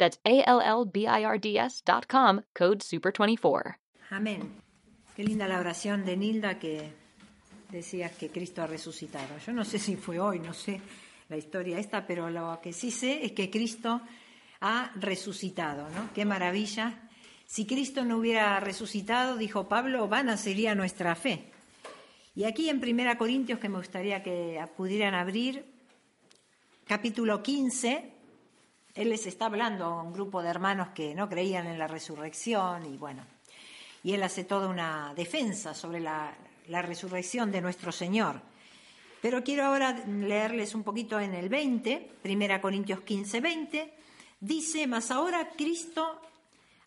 That's A-L-L-B-I-R-D-S dot com, code SUPER24. Amén. Qué linda la oración de Nilda que decías que Cristo ha resucitado. Yo no sé si fue hoy, no sé la historia esta, pero lo que sí sé es que Cristo ha resucitado, ¿no? Qué maravilla. Si Cristo no hubiera resucitado, dijo Pablo, vana sería nuestra fe. Y aquí en Primera Corintios, que me gustaría que pudieran abrir, capítulo 15, él les está hablando a un grupo de hermanos que no creían en la resurrección y bueno, y él hace toda una defensa sobre la, resurrección de nuestro Señor. Pero quiero ahora leerles un poquito en el 20, Primera Corintios 15, 20, dice, mas ahora Cristo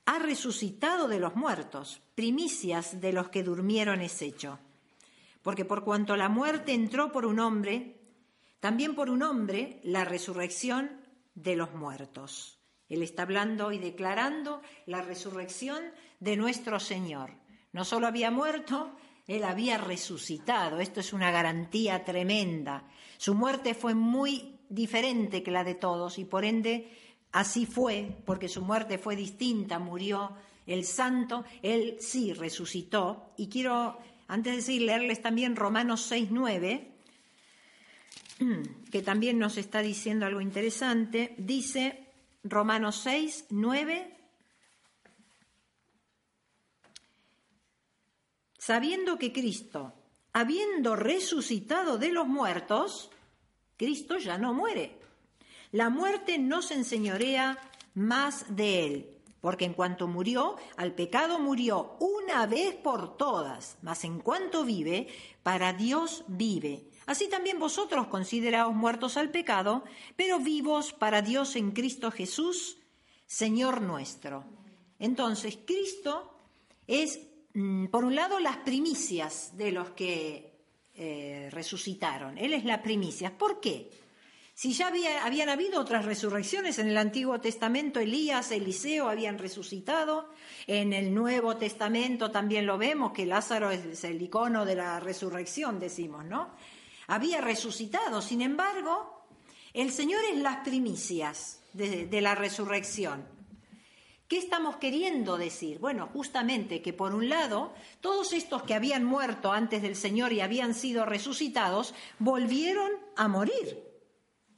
ha resucitado de los muertos, primicias de los que durmieron es hecho. Porque por cuanto la muerte entró por un hombre, también por un hombre la resurrección de los muertos. Él está hablando y declarando la resurrección de nuestro Señor. No solo había muerto, él había resucitado. Esto es una garantía tremenda. Su muerte fue muy diferente que la de todos y por ende así fue, porque su muerte fue distinta, murió el santo, él sí resucitó. Y quiero, antes de seguir, leerles también Romanos 6, 9, que también nos está diciendo algo interesante. Dice Romanos 6, 9, sabiendo que Cristo, habiendo resucitado de los muertos, Cristo ya no muere. La muerte no se enseñorea más de él, porque en cuanto murió, al pecado murió una vez por todas, mas en cuanto vive, para Dios vive. Así también vosotros consideraos muertos al pecado, pero vivos para Dios en Cristo Jesús, Señor nuestro. Entonces, Cristo es Mm, por un lado, las primicias de los que eh, resucitaron. Él es la primicia. ¿Por qué? Si ya habían habido otras resurrecciones en el Antiguo Testamento, Elías, Eliseo habían resucitado, en el Nuevo Testamento también lo vemos, que Lázaro es el icono de la resurrección, decimos, ¿no? Había resucitado, sin embargo, el Señor es las primicias de la resurrección. ¿Qué estamos queriendo decir? Bueno, justamente que por un lado, todos estos que habían muerto antes del Señor y habían sido resucitados, volvieron a morir.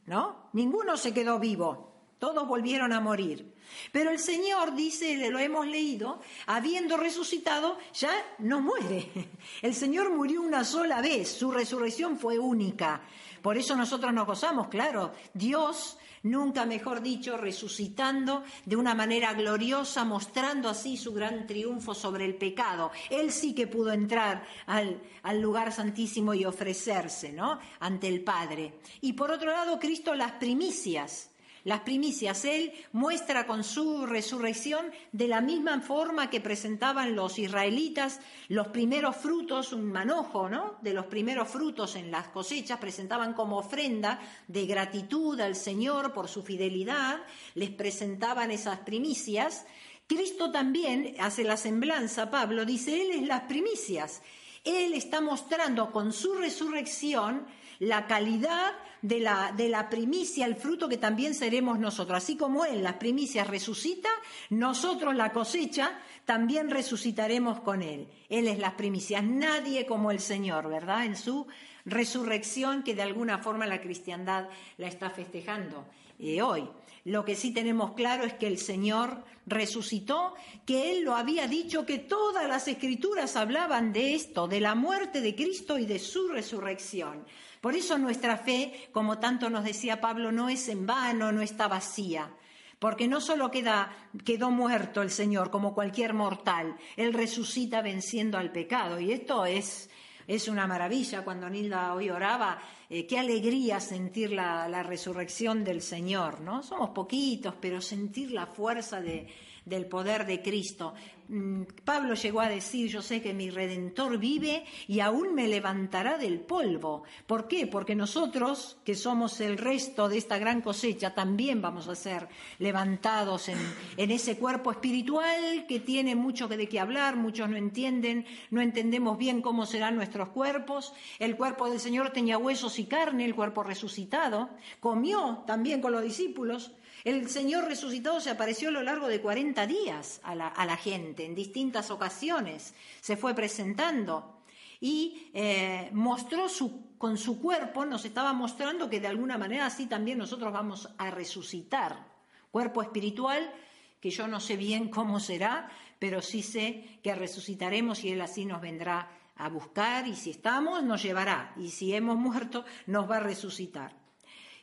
¿No? Ninguno se quedó vivo, todos volvieron a morir. Pero el Señor dice, lo hemos leído, habiendo resucitado, ya no muere. El Señor murió una sola vez, su resurrección fue única. Por eso nosotros nos gozamos, claro, Dios nunca mejor dicho, resucitando de una manera gloriosa, mostrando así su gran triunfo sobre el pecado. Él sí que pudo entrar al, lugar santísimo y ofrecerse, ¿no? Ante el Padre. Y por otro lado, Cristo las primicias las primicias. Él muestra con su resurrección de la misma forma que presentaban los israelitas los primeros frutos, un manojo, ¿no? De los primeros frutos en las cosechas, presentaban como ofrenda de gratitud al Señor por su fidelidad, les presentaban esas primicias. Cristo también hace la semblanza, Pablo dice, Él es las primicias. Él está mostrando con su resurrección la calidad de la, de la primicia, el fruto que también seremos nosotros. Así como Él las primicias resucita, nosotros la cosecha también resucitaremos con Él. Él es las primicias, nadie como el Señor, ¿verdad? En su resurrección que de alguna forma la cristiandad la está festejando eh, hoy. Lo que sí tenemos claro es que el Señor resucitó, que Él lo había dicho, que todas las escrituras hablaban de esto, de la muerte de Cristo y de su resurrección. Por eso nuestra fe, como tanto nos decía Pablo, no es en vano, no está vacía. Porque no solo quedó muerto el Señor como cualquier mortal, Él resucita venciendo al pecado. Y esto es, es una maravilla. Cuando Nilda hoy oraba, eh, qué alegría sentir la, resurrección del Señor, ¿no? Somos poquitos, pero sentir la fuerza de, del poder de Cristo. Mm, Pablo llegó a decir, yo sé que mi redentor vive y aún me levantará del polvo. ¿Por qué? Porque nosotros, que somos el resto de esta gran cosecha, también vamos a ser levantados en, ese cuerpo espiritual que tiene mucho de qué hablar, muchos no entienden, no entendemos bien cómo serán nuestros cuerpos. El cuerpo del Señor tenía huesos y carne, el cuerpo resucitado, comió también con los discípulos. El Señor resucitado se apareció a lo largo de 40 días a la, gente, en distintas ocasiones, se fue presentando y eh, mostró su, con su cuerpo, nos estaba mostrando que de alguna manera así también nosotros vamos a resucitar. Cuerpo espiritual, que yo no sé bien cómo será, pero sí sé que resucitaremos y Él así nos vendrá a buscar y si estamos nos llevará y si hemos muerto nos va a resucitar.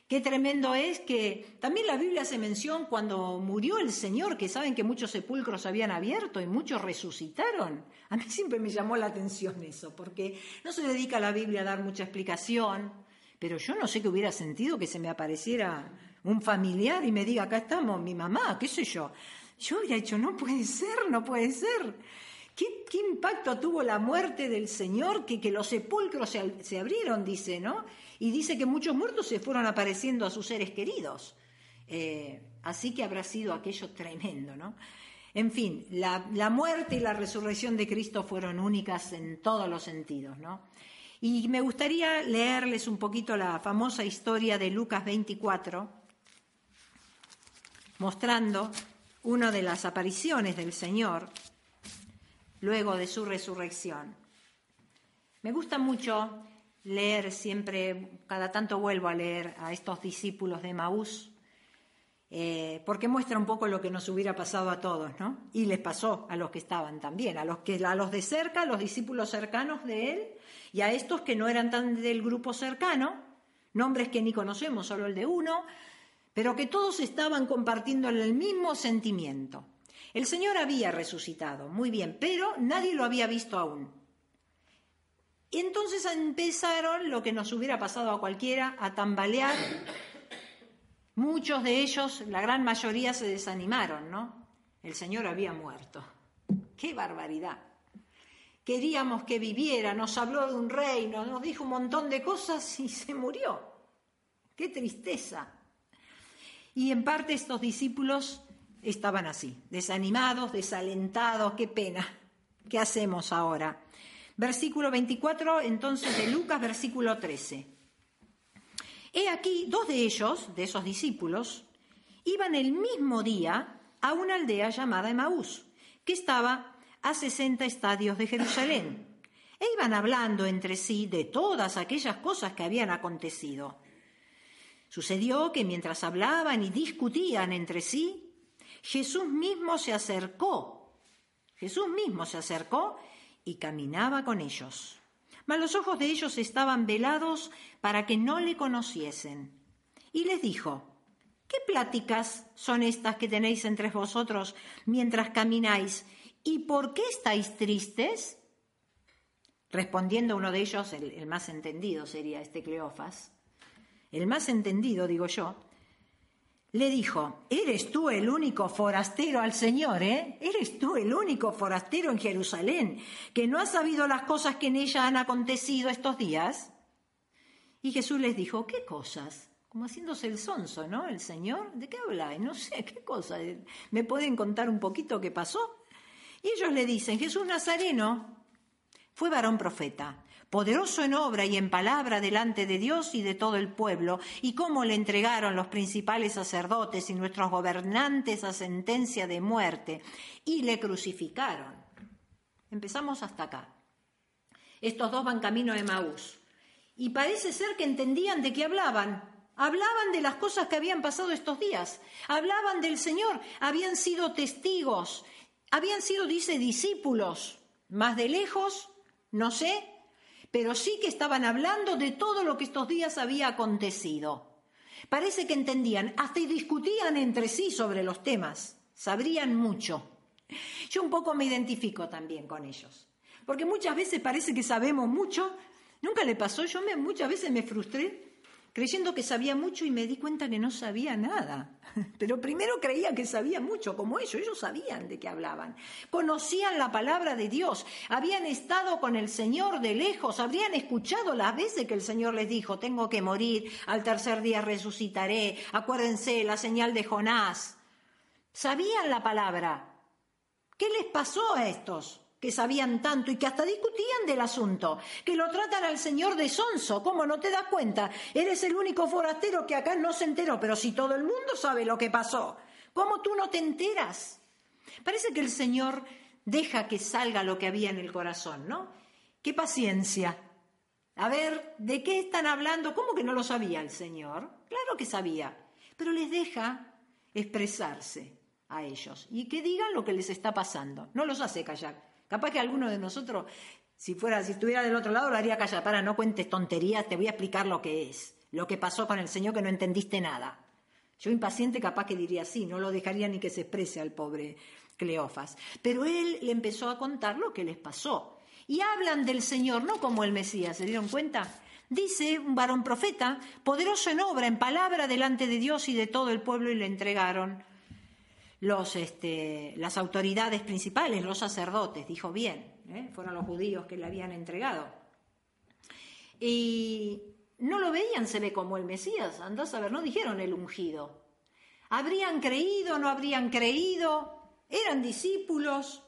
Qué tremendo es que también la Biblia hace mención cuando murió el Señor, que saben que muchos sepulcros habían abierto y muchos resucitaron. A mí siempre me llamó la atención eso, porque no se dedica a la Biblia a dar mucha explicación, pero yo no sé qué hubiera sentido que se me apareciera un familiar y me diga, acá estamos, mi mamá, qué sé yo. Yo hubiera dicho, no puede ser, no puede ser. ¿Qué, impacto tuvo la muerte del Señor? Que, que los sepulcros se, se, abrieron, dice, ¿no? Y dice que muchos muertos se fueron apareciendo a sus seres queridos. Eh, así que habrá sido aquello tremendo, ¿no? En fin, la, la, muerte y la resurrección de Cristo fueron únicas en todos los sentidos, ¿no? Y me gustaría leerles un poquito la famosa historia de Lucas 24, mostrando una de las apariciones del Señor luego de su resurrección. Me gusta mucho leer siempre, cada tanto vuelvo a leer a estos discípulos de Maús, eh, porque muestra un poco lo que nos hubiera pasado a todos, ¿no? Y les pasó a los que estaban también, a los, que, a los de cerca, a los discípulos cercanos de él, y a estos que no eran tan del grupo cercano, nombres que ni conocemos, solo el de uno, pero que todos estaban compartiendo el mismo sentimiento. El Señor había resucitado, muy bien, pero nadie lo había visto aún. Y entonces empezaron lo que nos hubiera pasado a cualquiera, a tambalear. Muchos de ellos, la gran mayoría, se desanimaron, ¿no? El Señor había muerto. ¡Qué barbaridad! Queríamos que viviera, nos habló de un reino, nos dijo un montón de cosas y se murió. ¡Qué tristeza! Y en parte estos discípulos estaban así, desanimados, desalentados, qué pena. ¿Qué hacemos ahora? Versículo 24, entonces de Lucas, versículo 13. He aquí, dos de ellos, de esos discípulos, iban el mismo día a una aldea llamada Emaús, que estaba a 60 estadios de Jerusalén, e iban hablando entre sí de todas aquellas cosas que habían acontecido. Sucedió que mientras hablaban y discutían entre sí, Jesús mismo se acercó, Jesús mismo se acercó y caminaba con ellos. Mas los ojos de ellos estaban velados para que no le conociesen. Y les dijo, ¿qué pláticas son estas que tenéis entre vosotros mientras camináis? ¿Y por qué estáis tristes? Respondiendo uno de ellos, el, el más entendido sería este Cleofas, el más entendido, digo yo, le dijo, ¿eres tú el único forastero al Señor, eh? ¿Eres tú el único forastero en Jerusalén que no ha sabido las cosas que en ella han acontecido estos días? Y Jesús les dijo, ¿qué cosas? Como haciéndose el sonso, ¿no? El Señor, ¿de qué habláis? No sé, ¿qué cosa? ¿Me pueden contar un poquito qué pasó? Y ellos le dicen, Jesús Nazareno fue varón profeta poderoso en obra y en palabra delante de Dios y de todo el pueblo, y cómo le entregaron los principales sacerdotes y nuestros gobernantes a sentencia de muerte, y le crucificaron. Empezamos hasta acá. Estos dos van camino de Maús, y parece ser que entendían de qué hablaban, Hablaban de las cosas que habían pasado estos días. Hablaban del Señor. Habían sido testigos. Habían sido, dice, discípulos. Más de lejos, no sé, pero sí que estaban hablando de todo lo que estos días había acontecido. Parece que entendían, hasta y discutían entre sí sobre los temas, sabrían mucho. Yo un poco me identifico también con ellos, porque muchas veces parece que sabemos mucho, nunca le pasó, yo me, muchas veces me frustré creyendo que sabía mucho y me di cuenta que no sabía nada. Pero primero creía que sabía mucho, como ellos, ellos sabían de qué hablaban. Conocían la palabra de Dios, habían estado con el Señor de lejos, habrían escuchado las veces que el Señor les dijo, tengo que morir, al tercer día resucitaré, acuérdense la señal de Jonás. Sabían la palabra. ¿Qué les pasó a estos? Que sabían tanto y que hasta discutían del asunto, que lo tratan al señor de sonso, ¿cómo no te das cuenta? Eres el único forastero que acá no se enteró, pero si todo el mundo sabe lo que pasó, ¿cómo tú no te enteras? Parece que el Señor deja que salga lo que había en el corazón, ¿no? Qué paciencia. A ver, ¿de qué están hablando? ¿Cómo que no lo sabía el Señor? Claro que sabía, pero les deja expresarse a ellos y que digan lo que les está pasando. No los hace callar. Capaz que alguno de nosotros, si fuera, si estuviera del otro lado, lo haría callar. Para, no cuentes tonterías, te voy a explicar lo que es, lo que pasó con el Señor que no entendiste nada. Yo impaciente capaz que diría sí, no lo dejaría ni que se exprese al pobre Cleofas. Pero él le empezó a contar lo que les pasó. Y hablan del Señor, no como el Mesías, ¿se dieron cuenta? Dice un varón profeta, poderoso en obra, en palabra delante de Dios y de todo el pueblo, y le entregaron este, las autoridades principales, los sacerdotes, dijo bien, ¿eh? fueron los judíos que le habían entregado. Y no lo veían, se ve como el Mesías, andás a ver, no dijeron el ungido. ¿Habrían creído, no habrían creído? Eran discípulos,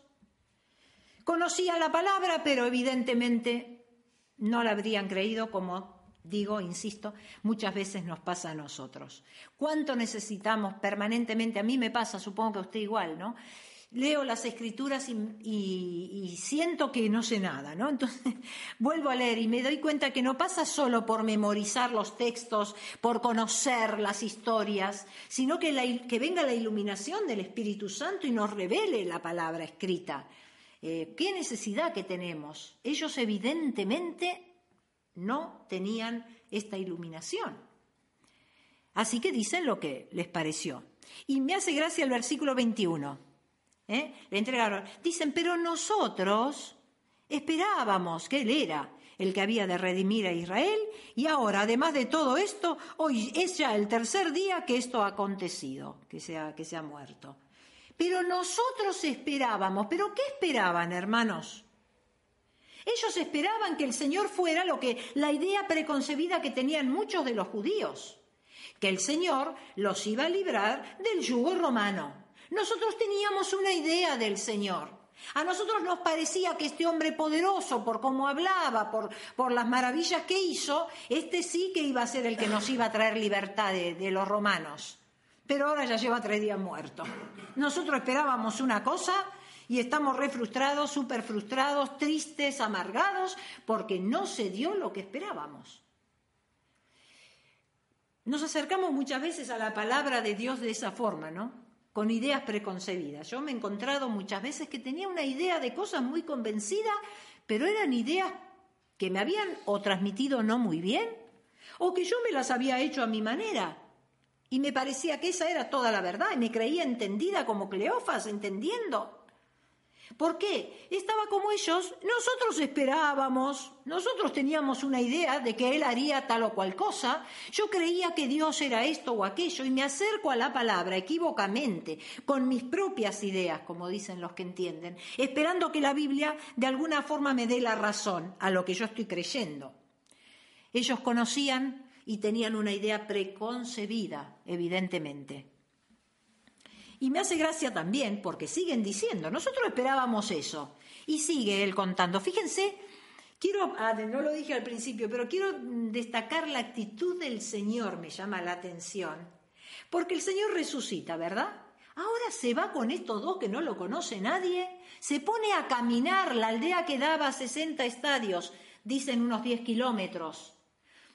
conocían la palabra, pero evidentemente no la habrían creído como digo, insisto, muchas veces nos pasa a nosotros. ¿Cuánto necesitamos permanentemente? A mí me pasa, supongo que a usted igual, ¿no? Leo las escrituras y, siento que no sé nada, ¿no? Entonces vuelvo a leer y me doy cuenta que no pasa solo por memorizar los textos, por conocer las historias, sino que, venga la iluminación del Espíritu Santo y nos revele la palabra escrita. Eh, ¿Qué necesidad que tenemos? Ellos evidentemente no tenían esta iluminación. Así que dicen lo que les pareció. Y me hace gracia el versículo 21. ¿eh? Le entregaron. Dicen, pero nosotros esperábamos que Él era el que había de redimir a Israel y ahora, además de todo esto, hoy es ya el tercer día que esto ha acontecido, que que se ha muerto. Pero nosotros esperábamos, pero ¿qué esperaban, hermanos? Ellos esperaban que el Señor fuera lo que la idea preconcebida que tenían muchos de los judíos, que el Señor los iba a librar del yugo romano. Nosotros teníamos una idea del Señor. A nosotros nos parecía que este hombre poderoso, por cómo hablaba, por, las maravillas que hizo, este sí que iba a ser el que nos iba a traer libertad de, de los romanos. Pero ahora ya lleva tres días muerto. Nosotros esperábamos una cosa y estamos re frustrados, súper frustrados, tristes, amargados, porque no se dio lo que esperábamos. Nos acercamos muchas veces a la palabra de Dios de esa forma, ¿no? Con ideas preconcebidas. Yo me he encontrado muchas veces que tenía una idea de cosas muy convencida, pero eran ideas que me habían o transmitido no muy bien, o que yo me las había hecho a mi manera. Y me parecía que esa era toda la verdad, y me creía entendida como Cleofas, entendiendo. ¿Por qué? Estaba como ellos, nosotros esperábamos, nosotros teníamos una idea de que Él haría tal o cual cosa, yo creía que Dios era esto o aquello y me acerco a la palabra equivocamente, con mis propias ideas, como dicen los que entienden, esperando que la Biblia de alguna forma me dé la razón a lo que yo estoy creyendo. Ellos conocían y tenían una idea preconcebida, evidentemente. Y me hace gracia también porque siguen diciendo, nosotros esperábamos eso. Y sigue él contando. Fíjense, quiero, ah, no lo dije al principio, pero quiero destacar la actitud del Señor, me llama la atención. Porque el Señor resucita, ¿verdad? Ahora se va con estos dos que no lo conoce nadie, se pone a caminar la aldea que daba 60 estadios, dicen unos 10 kilómetros.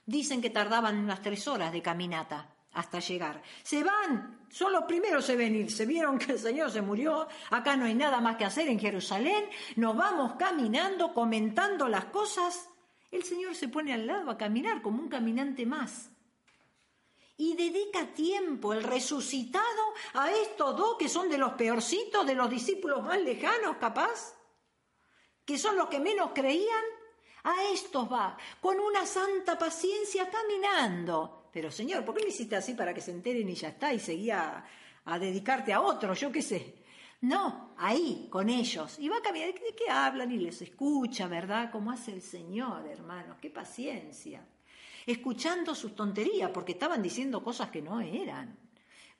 Dicen que tardaban unas tres horas de caminata hasta llegar. Se van, son los primeros en venir. Se vieron que el Señor se murió, acá no hay nada más que hacer en Jerusalén, nos vamos caminando, comentando las cosas. El Señor se pone al lado a caminar como un caminante más. Y dedica tiempo el resucitado a estos dos que son de los peorcitos, de los discípulos más lejanos, capaz, que son los que menos creían. A estos va, con una santa paciencia caminando pero Señor, ¿por qué lo hiciste así para que se enteren y ya está? Y seguía a, dedicarte a otro, yo qué sé. No, ahí, con ellos. Y va a cambiar, ¿de qué hablan? Y les escucha, ¿verdad? Como hace el Señor, hermanos, qué paciencia. Escuchando sus tonterías, porque estaban diciendo cosas que no eran,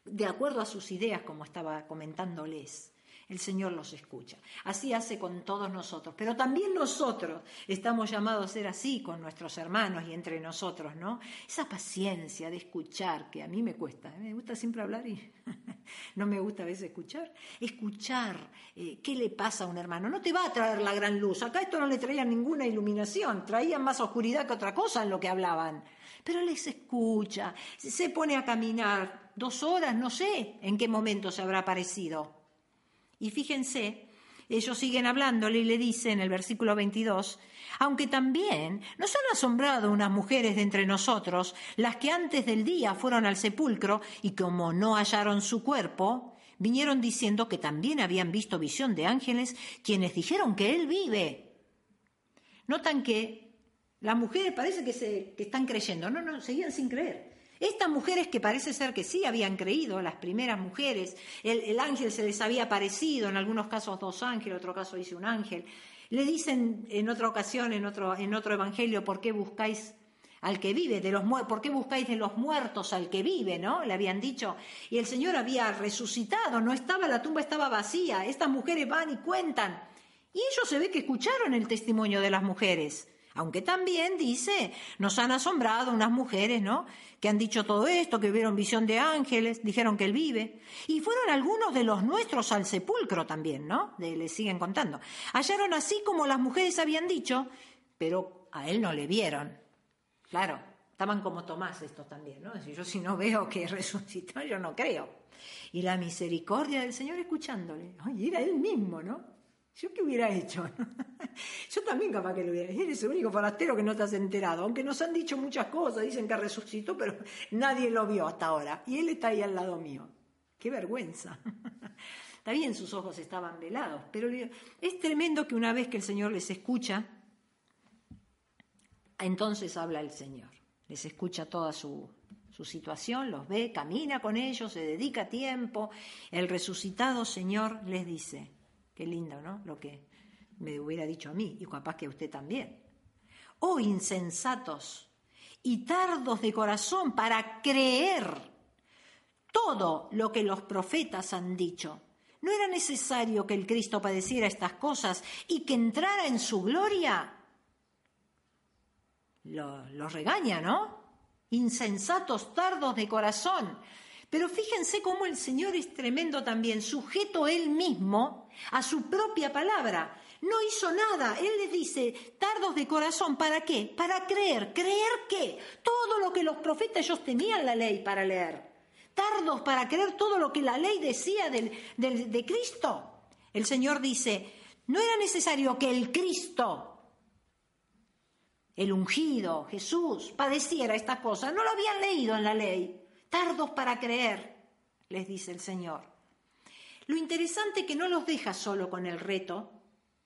de acuerdo a sus ideas, como estaba comentándoles el Señor los escucha. Así hace con todos nosotros, pero también nosotros estamos llamados a ser así con nuestros hermanos y entre nosotros, ¿no? Esa paciencia de escuchar, que a mí me cuesta, ¿eh? me gusta siempre hablar y no me gusta a veces escuchar. Escuchar eh, qué le pasa a un hermano. No te va a traer la gran luz. Acá esto no le traía ninguna iluminación, traían más oscuridad que otra cosa en lo que hablaban. Pero les escucha, se pone a caminar dos horas, no sé en qué momento se habrá aparecido y fíjense, ellos siguen hablándole y le dicen en el versículo 22, aunque también nos han asombrado unas mujeres de entre nosotros, las que antes del día fueron al sepulcro y como no hallaron su cuerpo, vinieron diciendo que también habían visto visión de ángeles, quienes dijeron que él vive. Notan que las mujeres parece que, se, que están creyendo, no, no, seguían sin creer. Estas mujeres que parece ser que sí habían creído, las primeras mujeres, el, ángel se les había aparecido, en algunos casos dos ángeles, en otro caso dice un ángel, le dicen en otra ocasión, en otro, en otro evangelio, ¿por qué buscáis al que vive, de los ¿por qué buscáis de los muertos al que vive? ¿No? Le habían dicho. Y el Señor había resucitado, no estaba, la tumba estaba vacía. Estas mujeres van y cuentan. Y ellos se ve que escucharon el testimonio de las mujeres. Aunque también dice, nos han asombrado unas mujeres, ¿no? Que han dicho todo esto, que vieron visión de ángeles, dijeron que él vive. Y fueron algunos de los nuestros al sepulcro también, ¿no? Le siguen contando. Hallaron así como las mujeres habían dicho, pero a él no le vieron. Claro, estaban como Tomás estos también, ¿no? Si yo si no veo que resucitó, yo no creo. Y la misericordia del Señor escuchándole. Ay, era él mismo, ¿no? ¿Yo qué hubiera hecho? Yo también capaz que lo hubiera hecho. Eres el único forastero que no te has enterado. Aunque nos han dicho muchas cosas, dicen que resucitó, pero nadie lo vio hasta ahora. Y él está ahí al lado mío. ¡Qué vergüenza! Está bien, sus ojos estaban velados, pero es tremendo que una vez que el Señor les escucha, entonces habla el Señor. Les escucha toda su, su situación, los ve, camina con ellos, se dedica tiempo. El resucitado Señor les dice, Qué lindo, ¿no? Lo que me hubiera dicho a mí y capaz que a usted también. Oh insensatos y tardos de corazón para creer todo lo que los profetas han dicho. ¿No era necesario que el Cristo padeciera estas cosas y que entrara en su gloria? Los lo regaña, ¿no? Insensatos, tardos de corazón. Pero fíjense cómo el Señor es tremendo también, sujeto él mismo a su propia palabra. No hizo nada. Él les dice, tardos de corazón, ¿para qué? Para creer. ¿Creer qué? Todo lo que los profetas, ellos tenían la ley para leer. Tardos para creer todo lo que la ley decía de Cristo. El Señor dice, no era necesario que el Cristo, el ungido, Jesús, padeciera estas cosas. No lo habían leído en la ley tardos para creer, les dice el Señor. Lo interesante es que no los deja solo con el reto,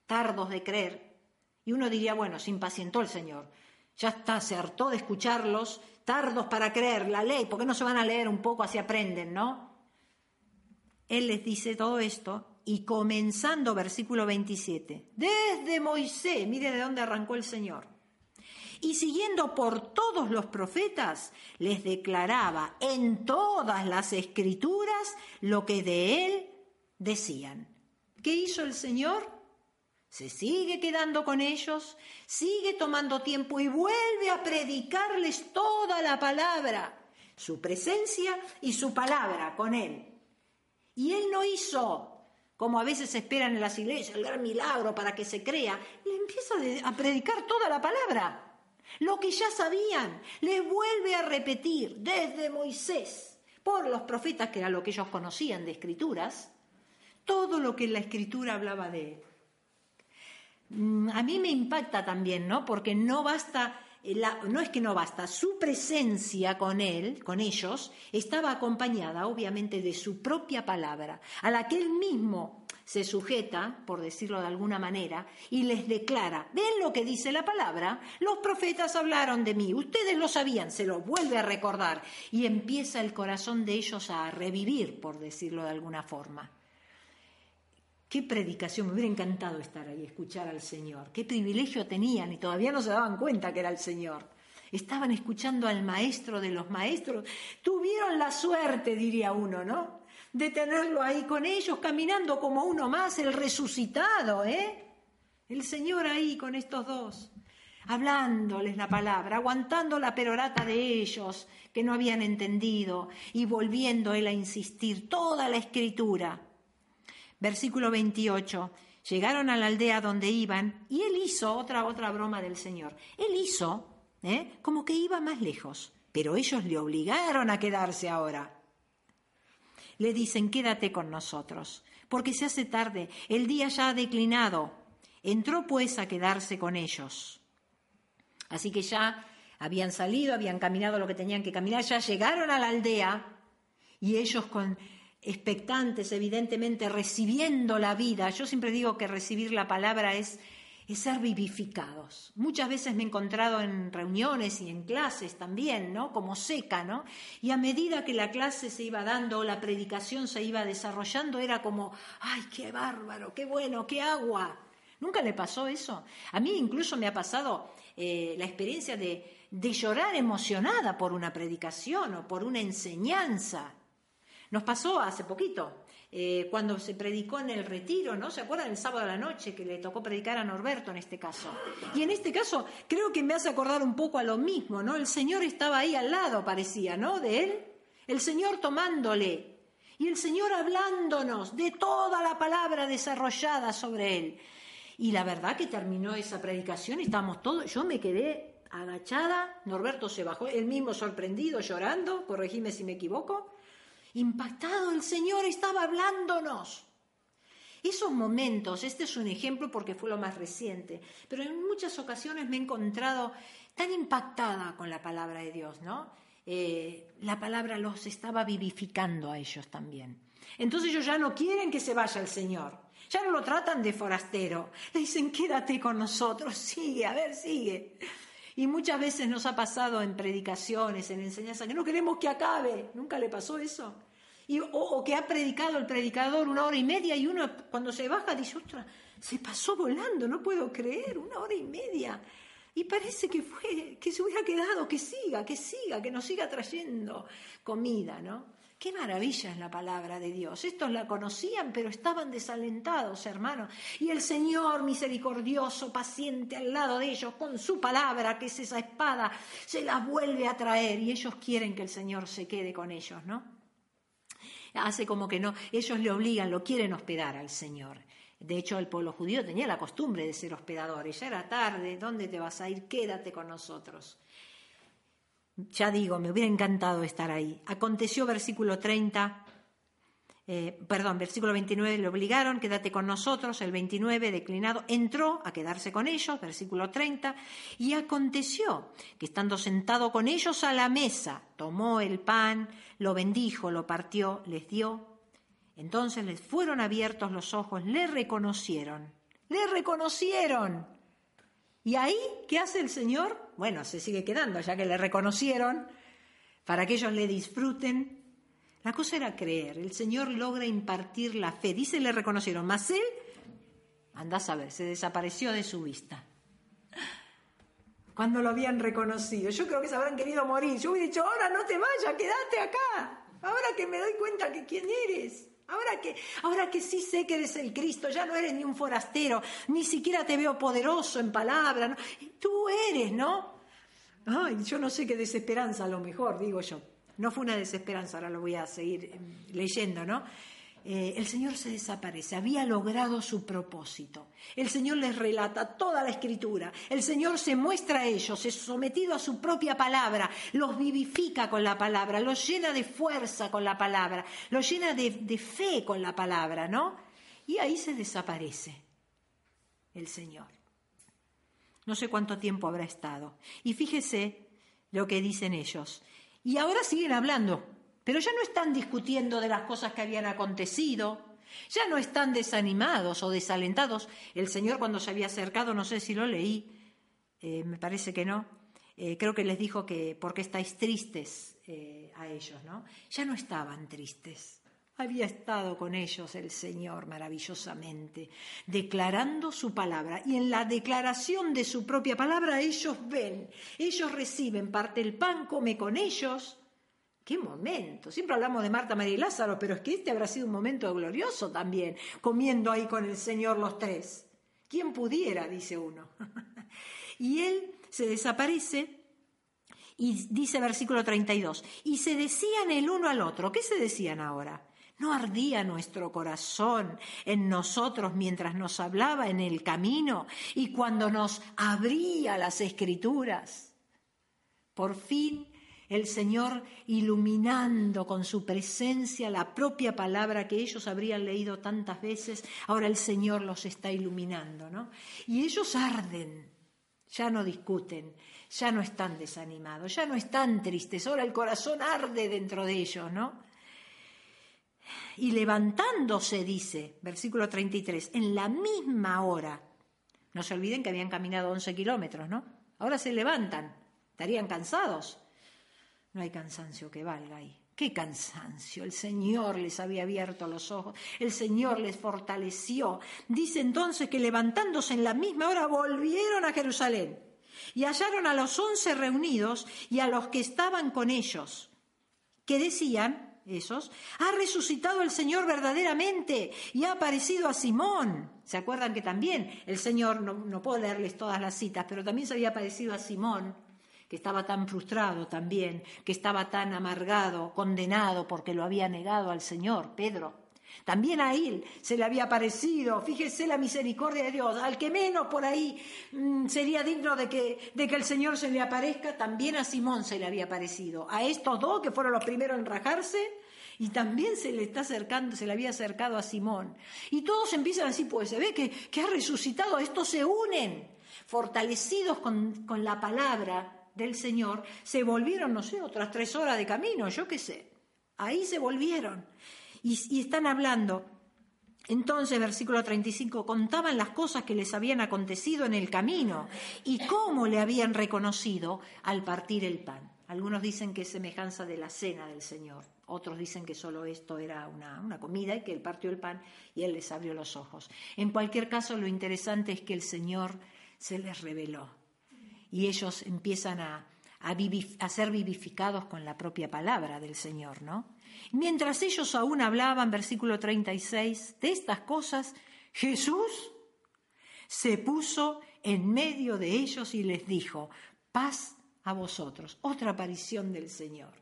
tardos de creer, y uno diría, bueno, se impacientó el Señor, ya está, se hartó de escucharlos, tardos para creer, la ley, ¿por qué no se van a leer un poco así aprenden, no? Él les dice todo esto y comenzando versículo 27, desde Moisés, mire de dónde arrancó el Señor, y siguiendo por todos los profetas, les declaraba en todas las escrituras lo que de él decían. ¿Qué hizo el Señor? Se sigue quedando con ellos, sigue tomando tiempo y vuelve a predicarles toda la palabra, su presencia y su palabra con él. Y él no hizo como a veces esperan en las iglesias, el gran milagro para que se crea, le empieza a predicar toda la palabra Lo que ya sabían, les vuelve a repetir desde Moisés, por los profetas, que era lo que ellos conocían de escrituras, todo lo que la escritura hablaba de él. Mm, a mí me impacta también, ¿no? Porque no basta no es que no basta, su presencia con él, con ellos, estaba acompañada obviamente de su propia palabra, a la que él mismo se sujeta, por decirlo de alguna manera, y les declara, ¿ven lo que dice la palabra? Los profetas hablaron de mí, ustedes lo sabían, se lo vuelve a recordar, y empieza el corazón de ellos a revivir, por decirlo de alguna forma. Qué predicación, me hubiera encantado estar ahí, escuchar al Señor. Qué privilegio tenían y todavía no se daban cuenta que era el Señor. Estaban escuchando al maestro de los maestros. Tuvieron la suerte, diría uno, ¿no? De tenerlo ahí con ellos, caminando como uno más, el resucitado, ¿eh? El Señor ahí con estos dos, hablándoles la palabra, aguantando la perorata de ellos que no habían entendido y volviendo él a insistir toda la escritura Versículo 28. Llegaron a la aldea donde iban y él hizo otra, otra broma del Señor. Él hizo ¿eh? como que iba más lejos, pero ellos le obligaron a quedarse ahora. Le dicen, quédate con nosotros, porque se hace tarde, el día ya ha declinado. Entró pues a quedarse con ellos. Así que ya habían salido, habían caminado lo que tenían que caminar, ya llegaron a la aldea y ellos con expectantes, evidentemente, recibiendo la vida. Yo siempre digo que recibir la palabra es, ser vivificados. Muchas veces me he encontrado en reuniones y en clases también, ¿no? Como seca, ¿no? Y a medida que la clase se iba dando, la predicación se iba desarrollando, era como, ¡ay, qué bárbaro, qué bueno, qué agua! ¿Nunca le pasó eso? A mí incluso me ha pasado eh, la experiencia de, de llorar emocionada por una predicación o por una enseñanza. Nos pasó hace poquito, eh, cuando se predicó en el retiro, ¿no? ¿Se acuerdan el sábado a la noche que le tocó predicar a Norberto en este caso? Y en este caso creo que me hace acordar un poco a lo mismo, ¿no? El Señor estaba ahí al lado, parecía, ¿no? De él. El Señor tomándole y el Señor hablándonos de toda la palabra desarrollada sobre él. Y la verdad que terminó esa predicación, estábamos todos, yo me quedé agachada, Norberto se bajó, él mismo sorprendido, llorando, corregime si me equivoco, impactado, el Señor estaba hablándonos. Esos momentos, este es un ejemplo porque fue lo más reciente, pero en muchas ocasiones me he encontrado tan impactada con la palabra de Dios, ¿no? Eh, la palabra los estaba vivificando a ellos también. Entonces ellos ya no quieren que se vaya el Señor, ya no lo tratan de forastero, le dicen quédate con nosotros, sigue, a ver, sigue. Y muchas veces nos ha pasado en predicaciones, en enseñanza, que no queremos que acabe. ¿Nunca le pasó eso? O, que ha predicado el predicador una hora y media y uno cuando se baja dice, ostras, se pasó volando, no puedo creer, una hora y media. Y parece que fue, que se hubiera quedado, que siga, que siga, que nos siga trayendo comida, ¿no? Qué maravilla es la palabra de Dios. Estos la conocían, pero estaban desalentados, hermanos. Y el Señor misericordioso, paciente al lado de ellos, con su palabra, que es esa espada, se las vuelve a traer y ellos quieren que el Señor se quede con ellos, ¿no? Hace como que no, ellos le obligan, lo quieren hospedar al Señor. De hecho, el pueblo judío tenía la costumbre de ser hospedadores. Ya era tarde, ¿dónde te vas a ir? Quédate con nosotros. Ya digo, me hubiera encantado estar ahí. Aconteció versículo 30, eh, perdón, versículo 29, le obligaron, quédate con nosotros, el 29 declinado, entró a quedarse con ellos, versículo 30, y aconteció que estando sentado con ellos a la mesa, tomó el pan, lo bendijo, lo partió, les dio. Entonces les fueron abiertos los ojos, le reconocieron, le reconocieron. ¿Y ahí qué hace el Señor? Bueno, se sigue quedando, ya que le reconocieron, para que ellos le disfruten. La cosa era creer. El Señor logra impartir la fe. Dice, le reconocieron, mas él, anda a saber, se desapareció de su vista. Cuando lo habían reconocido. Yo creo que se habrán querido morir. Yo hubiera dicho, ahora no te vayas, quédate acá. Ahora que me doy cuenta que quién eres. Ahora que, ahora que sí sé que eres el Cristo, ya no eres ni un forastero, ni siquiera te veo poderoso en palabra, tú eres, ¿no? Ay, yo no sé qué desesperanza a lo mejor, digo yo. No fue una desesperanza, ahora lo voy a seguir em, leyendo, ¿no? eh, el Señor se desaparece, había logrado su propósito. El Señor les relata toda la escritura, el Señor se muestra a ellos, es sometido a su propia palabra, los vivifica con la palabra, los llena de fuerza con la palabra, los llena de fe con la palabra, ¿no? Y ahí se desaparece el Señor. No sé cuánto tiempo habrá estado. Y fíjese lo que dicen ellos. Y ahora siguen hablando, pero ya no están discutiendo de las cosas que habían acontecido, ya no están desanimados o desalentados. El Señor cuando se había acercado, no sé si lo leí, eh, me parece que no, eh, creo que les dijo que porque estáis tristes eh, a ellos, ¿no? Ya no estaban tristes. Había estado con ellos el Señor maravillosamente, declarando su palabra. Y en la declaración de su propia palabra ellos ven, ellos reciben parte del pan, come con ellos, ¡Qué momento! Siempre hablamos de Marta, María y Lázaro, pero es que este habrá sido un momento glorioso también, comiendo ahí con el Señor los tres. ¿Quién pudiera? dice uno. y él se desaparece y dice versículo 32, y se decían el uno al otro, ¿qué se decían ahora? ¿No ardía nuestro corazón en nosotros mientras nos hablaba en el camino y cuando nos abría las escrituras? Por fin el Señor iluminando con su presencia la propia palabra que ellos habrían leído tantas veces, ahora el Señor los está iluminando, ¿no? Y ellos arden, ya no discuten, ya no están desanimados, ya no están tristes, ahora el corazón arde dentro de ellos, ¿no? Y levantándose, dice, versículo 33, en la misma hora, no se olviden que habían caminado 11 kilómetros, ¿no? Ahora se levantan, estarían cansados, no hay cansancio que valga ahí. ¡Qué cansancio! El Señor les había abierto los ojos, el Señor les fortaleció. Dice entonces que levantándose en la misma hora volvieron a Jerusalén y hallaron a los once reunidos y a los que estaban con ellos, que decían, esos, ha resucitado el Señor verdaderamente y ha aparecido a Simón. ¿Se acuerdan que también el Señor, no, no puedo leerles todas las citas, pero también se había aparecido a Simón? que estaba tan frustrado también, que estaba tan amargado, condenado porque lo había negado al Señor, Pedro. También a él se le había parecido, fíjese la misericordia de Dios, al que menos por ahí mm, sería digno de que, de que el Señor se le aparezca, también a Simón se le había parecido. A estos dos que fueron los primeros en rajarse, y también se le está acercando, se le había acercado a Simón. Y todos empiezan así, pues se ve que, que ha resucitado, estos se unen, fortalecidos con, con la palabra, del Señor, se volvieron, no sé, otras tres horas de camino, yo qué sé. Ahí se volvieron. Y, están hablando. Entonces, versículo 35, contaban las cosas que les habían acontecido en el camino y cómo le habían reconocido al partir el pan. Algunos dicen que es semejanza de la cena del Señor, otros dicen que solo esto era una, una, comida y que él partió el pan y él les abrió los ojos. En cualquier caso, lo interesante es que el Señor se les reveló y ellos empiezan a, a, ser vivificados con la propia palabra del Señor, ¿no? Mientras ellos aún hablaban, versículo 36, de estas cosas, Jesús se puso en medio de ellos y les dijo, paz a vosotros, otra aparición del Señor.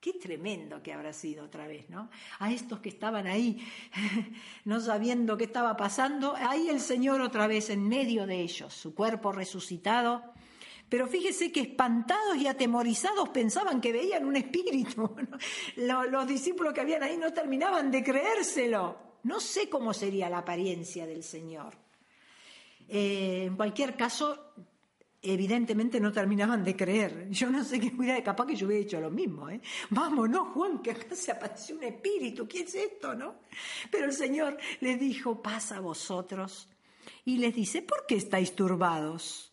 Qué tremendo que habrá sido otra vez, ¿no? A estos que estaban ahí, no sabiendo qué estaba pasando, ahí el Señor otra vez en medio de ellos, su cuerpo resucitado, pero fíjese que espantados y atemorizados pensaban que veían un espíritu. Los, discípulos que habían ahí no terminaban de creérselo. No sé cómo sería la apariencia del Señor. Eh, en cualquier caso, evidentemente no terminaban de creer. Yo no sé qué hubiera, capaz que yo hubiera hecho lo mismo. ¿eh? Vámonos, Juan, que acá se apareció un espíritu. ¿Qué es esto, no? Pero el Señor les dijo, pasa a vosotros. Y les dice, ¿por qué estáis turbados?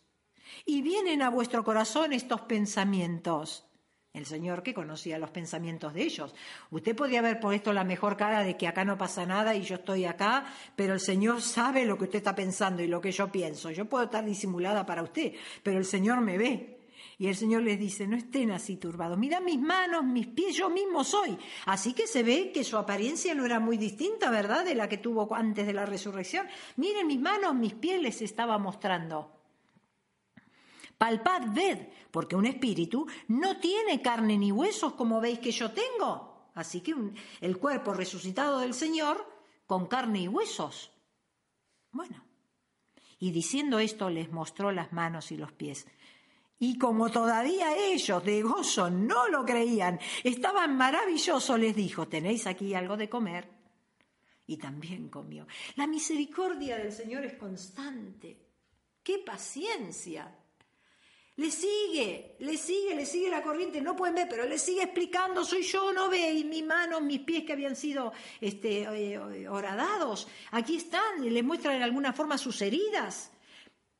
Y vienen a vuestro corazón estos pensamientos. El Señor que conocía los pensamientos de ellos. Usted podría haber puesto la mejor cara de que acá no pasa nada y yo estoy acá, pero el Señor sabe lo que usted está pensando y lo que yo pienso. Yo puedo estar disimulada para usted, pero el Señor me ve. Y el Señor les dice, no estén así turbados. Mira mis manos, mis pies, yo mismo soy. Así que se ve que su apariencia no era muy distinta, ¿verdad?, de la que tuvo antes de la resurrección. Miren mis manos, mis pies les estaba mostrando. Palpad, ved, porque un espíritu no tiene carne ni huesos como veis que yo tengo. Así que el cuerpo resucitado del Señor con carne y huesos. Bueno, y diciendo esto les mostró las manos y los pies. Y como todavía ellos de gozo no lo creían, estaban maravillosos, les dijo, ¿tenéis aquí algo de comer? Y también comió. La misericordia del Señor es constante. ¡Qué paciencia! Le sigue, le sigue, le sigue la corriente, no pueden ver, pero le sigue explicando, soy yo, no veis mis manos, mis pies que habían sido este, eh, horadados, aquí están, le muestra de alguna forma sus heridas.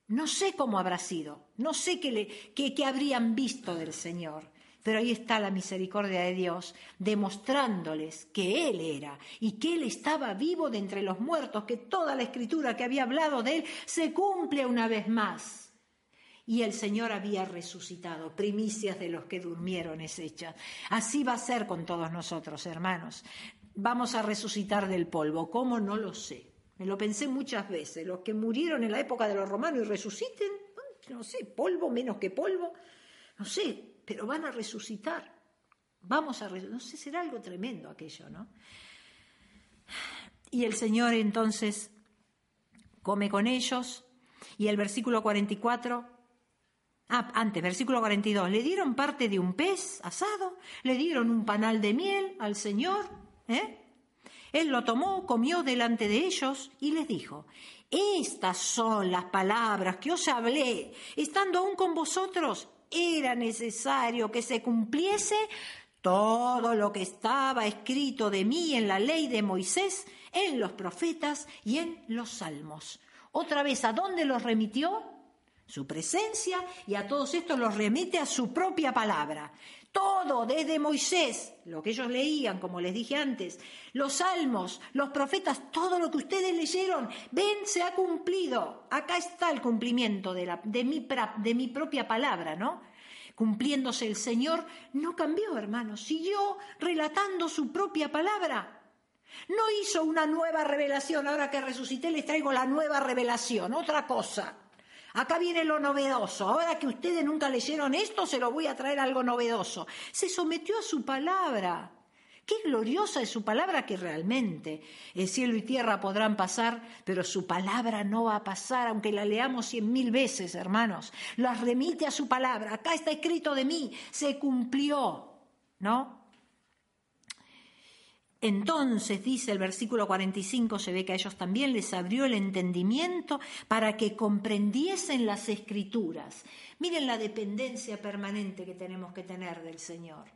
No sé cómo habrá sido, no sé qué, le, qué, qué habrían visto del Señor, pero ahí está la misericordia de Dios, demostrándoles que Él era y que Él estaba vivo de entre los muertos, que toda la escritura que había hablado de Él se cumple una vez más. Y el Señor había resucitado, primicias de los que durmieron es hecha. Así va a ser con todos nosotros, hermanos. Vamos a resucitar del polvo. ¿Cómo? No lo sé. Me lo pensé muchas veces. Los que murieron en la época de los romanos y resuciten, no sé, polvo menos que polvo, no sé, pero van a resucitar. Vamos a resucitar. No sé, será algo tremendo aquello, ¿no? Y el Señor entonces come con ellos y el versículo 44 Ah, antes, versículo 42. Le dieron parte de un pez asado, le dieron un panal de miel al Señor, ¿eh? Él lo tomó, comió delante de ellos y les dijo, estas son las palabras que os hablé, estando aún con vosotros, era necesario que se cumpliese todo lo que estaba escrito de mí en la ley de Moisés, en los profetas y en los salmos. Otra vez, ¿a dónde los remitió? Su presencia y a todos estos los remite a su propia palabra. Todo, desde Moisés, lo que ellos leían, como les dije antes, los salmos, los profetas, todo lo que ustedes leyeron, ven, se ha cumplido. Acá está el cumplimiento de, la, de, mi, de mi propia palabra, ¿no? Cumpliéndose el Señor, no cambió, hermanos, siguió relatando su propia palabra. No hizo una nueva revelación, ahora que resucité les traigo la nueva revelación, otra cosa. Acá viene lo novedoso. Ahora que ustedes nunca leyeron esto, se lo voy a traer algo novedoso. Se sometió a su palabra. Qué gloriosa es su palabra que realmente el cielo y tierra podrán pasar, pero su palabra no va a pasar, aunque la leamos cien mil veces, hermanos. Las remite a su palabra. Acá está escrito de mí, se cumplió, ¿no? Entonces, dice el versículo 45, se ve que a ellos también les abrió el entendimiento para que comprendiesen las escrituras. Miren la dependencia permanente que tenemos que tener del Señor.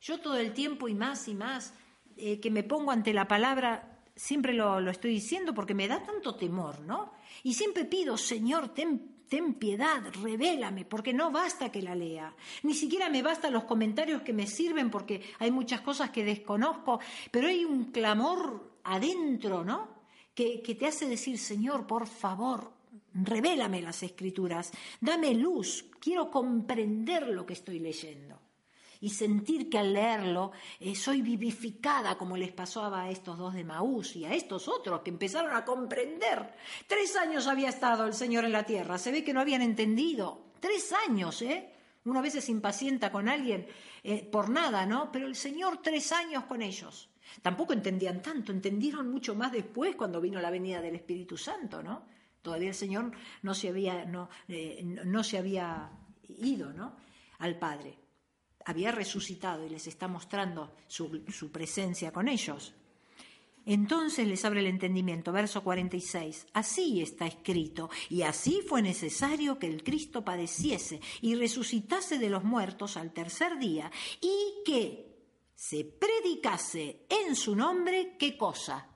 Yo todo el tiempo y más y más eh, que me pongo ante la palabra, siempre lo, lo estoy diciendo porque me da tanto temor, ¿no? Y siempre pido, Señor, ten ten piedad, revélame, porque no basta que la lea. Ni siquiera me bastan los comentarios que me sirven porque hay muchas cosas que desconozco, pero hay un clamor adentro, ¿no? Que, que te hace decir, Señor, por favor, revélame las escrituras, dame luz, quiero comprender lo que estoy leyendo y sentir que al leerlo eh, soy vivificada como les pasó a estos dos de Maús y a estos otros que empezaron a comprender. Tres años había estado el Señor en la tierra, se ve que no habían entendido. Tres años, ¿eh? Uno a veces se impacienta con alguien eh, por nada, ¿no? Pero el Señor tres años con ellos. Tampoco entendían tanto, entendieron mucho más después cuando vino la venida del Espíritu Santo, ¿no? Todavía el Señor no se había, no, eh, no se había ido, ¿no? Al Padre había resucitado y les está mostrando su, presencia con ellos. Entonces les abre el entendimiento, verso 46. Así está escrito, y así fue necesario que el Cristo padeciese y resucitase de los muertos al tercer día, y que se predicase en su nombre, ¿qué cosa?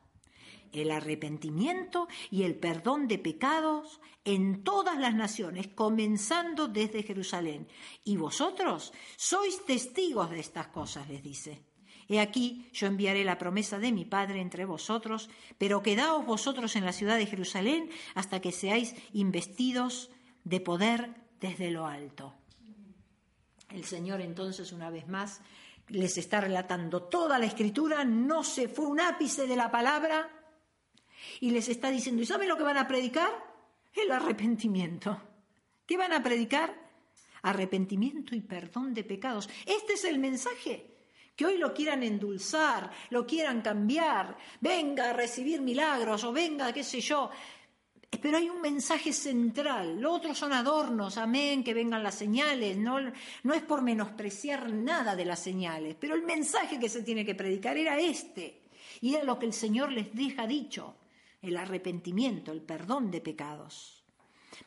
El arrepentimiento y el perdón de pecados en todas las naciones, comenzando desde Jerusalén. Y vosotros sois testigos de estas cosas, les dice. He aquí, yo enviaré la promesa de mi Padre entre vosotros, pero quedaos vosotros en la ciudad de Jerusalén hasta que seáis investidos de poder desde lo alto. El Señor entonces, una vez más, les está relatando toda la escritura, no se fue un ápice de la palabra, y les está diciendo, ¿y saben lo que van a predicar? El arrepentimiento. ¿Qué van a predicar? Arrepentimiento y perdón de pecados. Este es el mensaje que hoy lo quieran endulzar, lo quieran cambiar, venga a recibir milagros o venga, qué sé yo. Pero hay un mensaje central, lo otro son adornos, amén, que vengan las señales, no, no es por menospreciar nada de las señales, pero el mensaje que se tiene que predicar era este, y era lo que el Señor les deja dicho, el arrepentimiento, el perdón de pecados.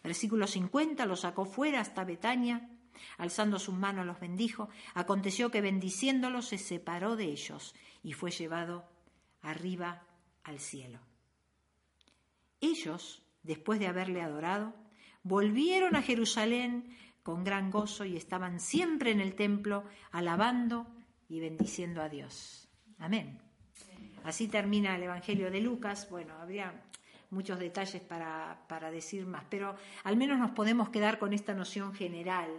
Versículo 50, lo sacó fuera hasta Betania, Alzando sus manos los bendijo. Aconteció que bendiciéndolos se separó de ellos y fue llevado arriba al cielo. Ellos, después de haberle adorado, volvieron a Jerusalén con gran gozo y estaban siempre en el templo alabando y bendiciendo a Dios. Amén. Así termina el Evangelio de Lucas. Bueno, habría muchos detalles para, para decir más, pero al menos nos podemos quedar con esta noción general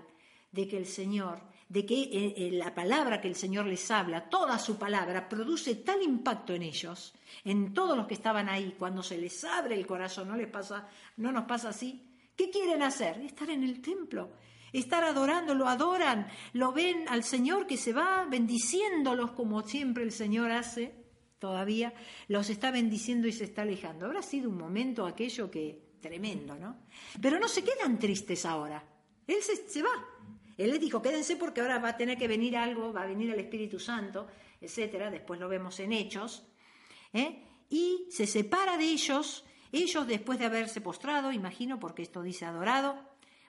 de que el Señor, de que eh, eh, la palabra que el Señor les habla, toda su palabra, produce tal impacto en ellos, en todos los que estaban ahí, cuando se les abre el corazón, no les pasa, no nos pasa así. ¿Qué quieren hacer? Estar en el templo, estar adorando, lo adoran, lo ven al Señor que se va bendiciéndolos como siempre el Señor hace, todavía, los está bendiciendo y se está alejando. Habrá sido un momento aquello que tremendo, ¿no? Pero no se quedan tristes ahora. Él se va, él les dijo, quédense porque ahora va a tener que venir algo, va a venir el Espíritu Santo, etcétera, después lo vemos en Hechos, ¿eh? y se separa de ellos, ellos después de haberse postrado, imagino, porque esto dice adorado,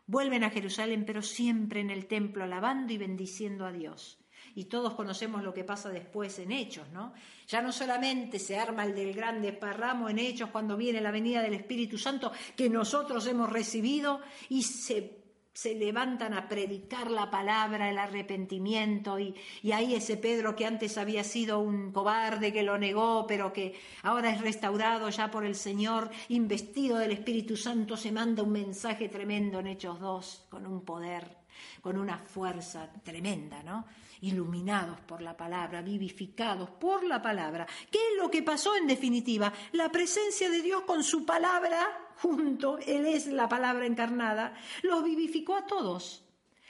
vuelven a Jerusalén, pero siempre en el templo, alabando y bendiciendo a Dios. Y todos conocemos lo que pasa después en Hechos, ¿no? Ya no solamente se arma el del gran desparramo en Hechos cuando viene la venida del Espíritu Santo que nosotros hemos recibido y se se levantan a predicar la palabra, el arrepentimiento, y, y, ahí ese Pedro que antes había sido un cobarde que lo negó, pero que ahora es restaurado ya por el Señor, investido del Espíritu Santo, se manda un mensaje tremendo en Hechos 2, con un poder, con una fuerza tremenda, ¿no? Iluminados por la palabra, vivificados por la palabra. ¿Qué es lo que pasó en definitiva? La presencia de Dios con su palabra junto, Él es la palabra encarnada, los vivificó a todos,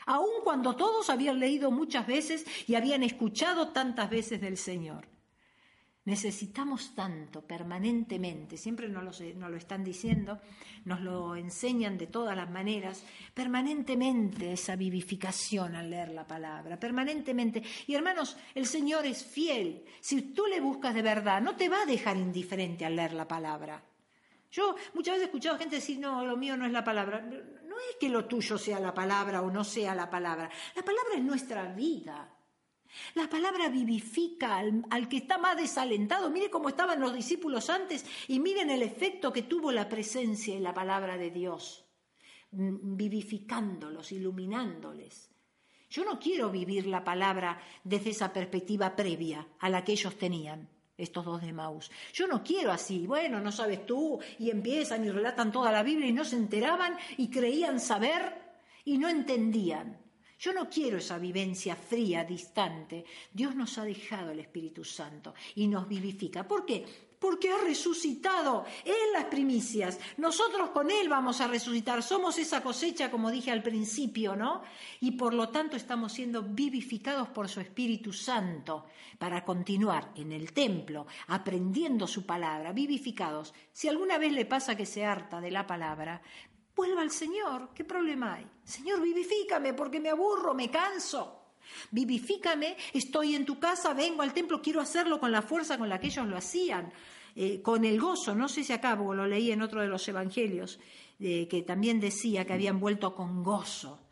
aun cuando todos habían leído muchas veces y habían escuchado tantas veces del Señor. Necesitamos tanto permanentemente, siempre nos lo, lo, están diciendo, nos lo enseñan de todas las maneras, permanentemente esa vivificación al leer la palabra, permanentemente. Y hermanos, el Señor es fiel. Si tú le buscas de verdad, no te va a dejar indiferente al leer la palabra. Yo muchas veces he escuchado gente decir, no, lo mío no es la palabra. No es que lo tuyo sea la palabra o no sea la palabra. La palabra es nuestra vida. La palabra vivifica al, que está más desalentado. Mire cómo estaban los discípulos antes y miren el efecto que tuvo la presencia y la palabra de Dios, mm, vivificándolos, iluminándoles. Yo no quiero vivir la palabra desde esa perspectiva previa a la que ellos tenían estos dos de Maus. Yo no quiero así, bueno, no sabes tú, y empiezan y relatan toda la Biblia y no se enteraban y creían saber y no entendían. Yo no quiero esa vivencia fría, distante. Dios nos ha dejado el Espíritu Santo y nos vivifica. ¿Por qué? Porque ha resucitado en las primicias. Nosotros con Él vamos a resucitar. Somos esa cosecha, como dije al principio, ¿no? Y por lo tanto estamos siendo vivificados por su Espíritu Santo para continuar en el templo, aprendiendo su palabra, vivificados. Si alguna vez le pasa que se harta de la palabra, Vuelva al Señor, ¿qué problema hay? Señor, vivifícame porque me aburro, me canso. Vivifícame, estoy en tu casa, vengo al templo, quiero hacerlo con la fuerza con la que ellos lo hacían, eh, con el gozo. No sé si acabo, lo leí en otro de los evangelios, eh, que también decía que habían vuelto con gozo.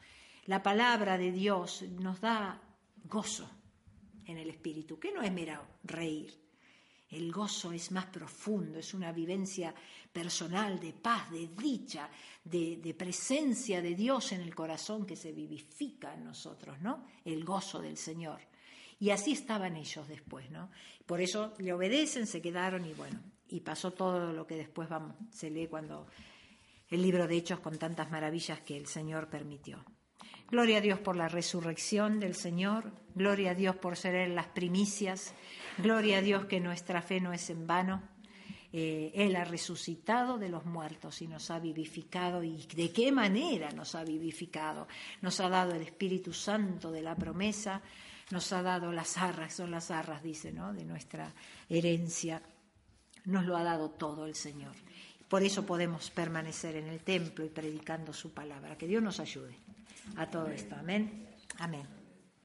La palabra de Dios nos da gozo en el espíritu, que no es mera reír, el gozo es más profundo, es una vivencia personal de paz, de dicha, de, presencia de Dios en el corazón que se vivifica en nosotros, ¿no? El gozo del Señor. Y así estaban ellos después, ¿no? Por eso le obedecen, se quedaron y bueno, y pasó todo lo que después vamos, se lee cuando el libro de Hechos con tantas maravillas que el Señor permitió. Gloria a Dios por la resurrección del Señor, gloria a Dios por ser en las primicias, gloria a Dios que nuestra fe no es en vano. Eh, él ha resucitado de los muertos y nos ha vivificado. ¿Y de qué manera nos ha vivificado? Nos ha dado el Espíritu Santo de la promesa, nos ha dado las arras, son las arras, dice, ¿no? De nuestra herencia. Nos lo ha dado todo el Señor. Por eso podemos permanecer en el templo y predicando su palabra. Que Dios nos ayude a todo esto. Amén. Amén.